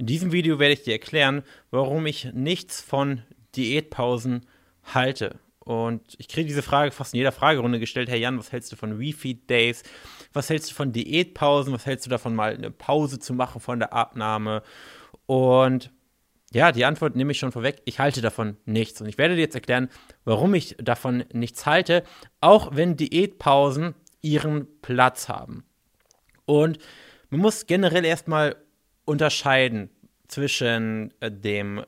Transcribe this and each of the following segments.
In diesem Video werde ich dir erklären, warum ich nichts von Diätpausen halte. Und ich kriege diese Frage fast in jeder Fragerunde gestellt. Herr Jan, was hältst du von Refeed Days? Was hältst du von Diätpausen? Was hältst du davon, mal eine Pause zu machen von der Abnahme? Und ja, die Antwort nehme ich schon vorweg. Ich halte davon nichts. Und ich werde dir jetzt erklären, warum ich davon nichts halte, auch wenn Diätpausen ihren Platz haben. Und man muss generell erstmal unterscheiden zwischen äh, dem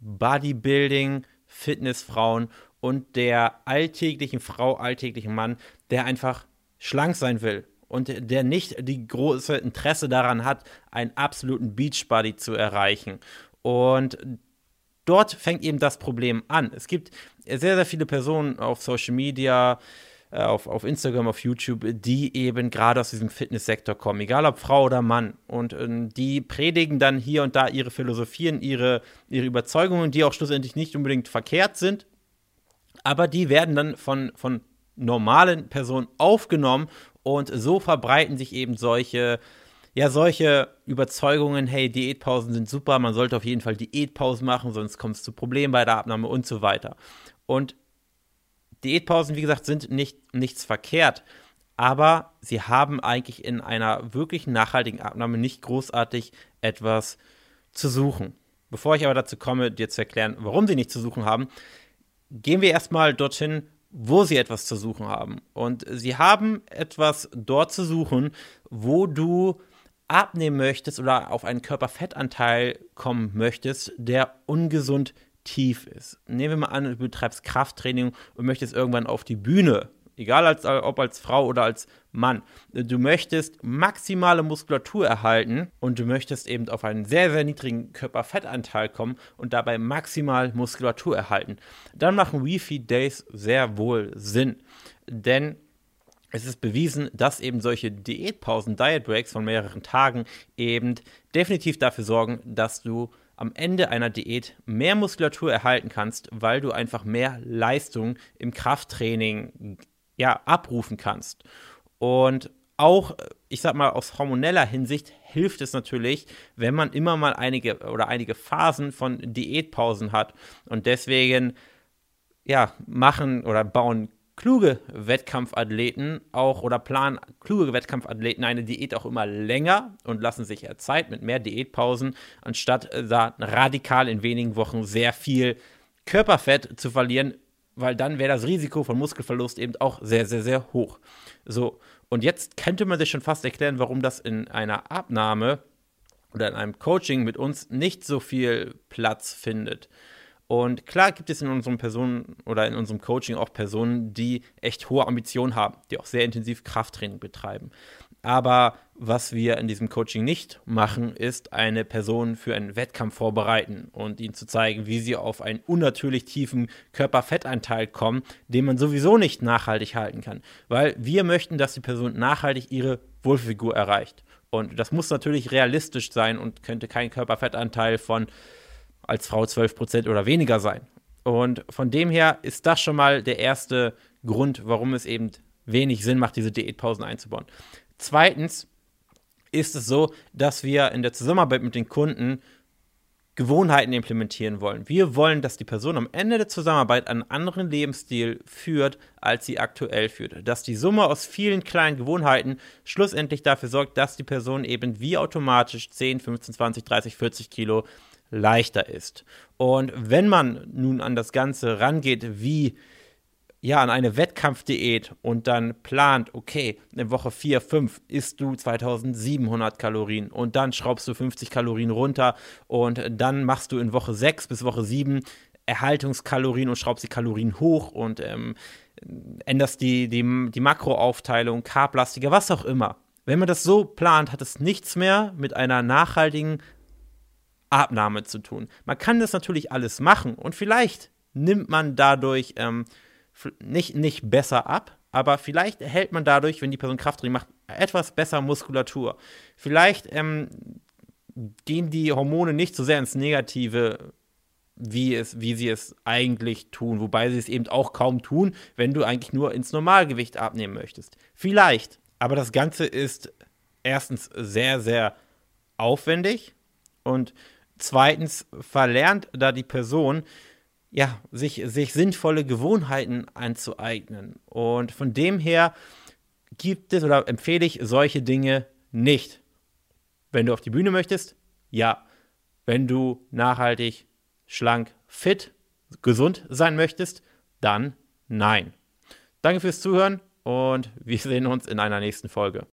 Bodybuilding, Fitnessfrauen und der alltäglichen Frau, alltäglichen Mann, der einfach schlank sein will und der nicht die große Interesse daran hat, einen absoluten Beachbody zu erreichen. Und dort fängt eben das Problem an. Es gibt sehr, sehr viele Personen auf Social Media, auf, auf Instagram, auf YouTube, die eben gerade aus diesem Fitnesssektor kommen, egal ob Frau oder Mann. Und äh, die predigen dann hier und da ihre Philosophien, ihre, ihre Überzeugungen, die auch schlussendlich nicht unbedingt verkehrt sind. Aber die werden dann von, von normalen Personen aufgenommen und so verbreiten sich eben solche, ja, solche Überzeugungen, hey, Diätpausen sind super, man sollte auf jeden Fall Diätpausen machen, sonst kommt es zu Problemen bei der Abnahme und so weiter. Und Diätpausen, wie gesagt, sind nicht, nichts verkehrt, aber sie haben eigentlich in einer wirklich nachhaltigen Abnahme nicht großartig etwas zu suchen. Bevor ich aber dazu komme, dir zu erklären, warum sie nicht zu suchen haben, gehen wir erstmal dorthin, wo sie etwas zu suchen haben. Und sie haben etwas dort zu suchen, wo du abnehmen möchtest oder auf einen Körperfettanteil kommen möchtest, der ungesund tief ist. Nehmen wir mal an, du betreibst Krafttraining und möchtest irgendwann auf die Bühne, egal als, ob als Frau oder als Mann. Du möchtest maximale Muskulatur erhalten und du möchtest eben auf einen sehr, sehr niedrigen Körperfettanteil kommen und dabei maximal Muskulatur erhalten. Dann machen Refeed Days sehr wohl Sinn. Denn es ist bewiesen, dass eben solche Diätpausen, Diet Breaks von mehreren Tagen eben definitiv dafür sorgen, dass du am Ende einer Diät mehr Muskulatur erhalten kannst, weil du einfach mehr Leistung im Krafttraining ja, abrufen kannst. Und auch, ich sag mal, aus hormoneller Hinsicht hilft es natürlich, wenn man immer mal einige oder einige Phasen von Diätpausen hat. Und deswegen, ja, machen oder bauen kluge Wettkampfathleten auch oder planen kluge Wettkampfathleten eine Diät auch immer länger und lassen sich ja Zeit mit mehr Diätpausen, anstatt da radikal in wenigen Wochen sehr viel Körperfett zu verlieren, weil dann wäre das Risiko von Muskelverlust eben auch sehr, sehr, sehr hoch. So, und jetzt könnte man sich schon fast erklären, warum das in einer Abnahme oder in einem Coaching mit uns nicht so viel Platz findet. Und klar gibt es in unseren Personen oder in unserem Coaching auch Personen, die echt hohe Ambitionen haben, die auch sehr intensiv Krafttraining betreiben. Aber was wir in diesem Coaching nicht machen, ist eine Person für einen Wettkampf vorbereiten und ihnen zu zeigen, wie sie auf einen unnatürlich tiefen Körperfettanteil kommen, den man sowieso nicht nachhaltig halten kann. Weil wir möchten, dass die Person nachhaltig ihre Wohlfigur erreicht. Und das muss natürlich realistisch sein und könnte kein Körperfettanteil von als Frau 12% oder weniger sein. Und von dem her ist das schon mal der erste Grund, warum es eben wenig Sinn macht, diese Diätpausen einzubauen. Zweitens ist es so, dass wir in der Zusammenarbeit mit den Kunden Gewohnheiten implementieren wollen. Wir wollen, dass die Person am Ende der Zusammenarbeit einen anderen Lebensstil führt, als sie aktuell führt. Dass die Summe aus vielen kleinen Gewohnheiten schlussendlich dafür sorgt, dass die Person eben wie automatisch 10, 15, 20, 30, 40 Kilo leichter ist. Und wenn man nun an das Ganze rangeht, wie ja, an eine Wettkampfdiät und dann plant, okay, in Woche 4, 5 isst du 2700 Kalorien und dann schraubst du 50 Kalorien runter und dann machst du in Woche 6 bis Woche 7 Erhaltungskalorien und schraubst die Kalorien hoch und ähm, änderst die, die, die Makroaufteilung, Carblastiger, was auch immer. Wenn man das so plant, hat es nichts mehr mit einer nachhaltigen Abnahme zu tun. Man kann das natürlich alles machen und vielleicht nimmt man dadurch ähm, nicht, nicht besser ab, aber vielleicht erhält man dadurch, wenn die Person Krafttraining macht, etwas besser Muskulatur. Vielleicht ähm, gehen die Hormone nicht so sehr ins Negative, wie, es, wie sie es eigentlich tun, wobei sie es eben auch kaum tun, wenn du eigentlich nur ins Normalgewicht abnehmen möchtest. Vielleicht, aber das Ganze ist erstens sehr, sehr aufwendig Und zweitens verlernt da die Person, ja, sich, sich sinnvolle Gewohnheiten anzueignen. Und von dem her gibt es oder empfehle ich solche Dinge nicht. Wenn du auf die Bühne möchtest, ja. Wenn du nachhaltig, schlank, fit, gesund sein möchtest, dann nein. Danke fürs Zuhören und wir sehen uns in einer nächsten Folge.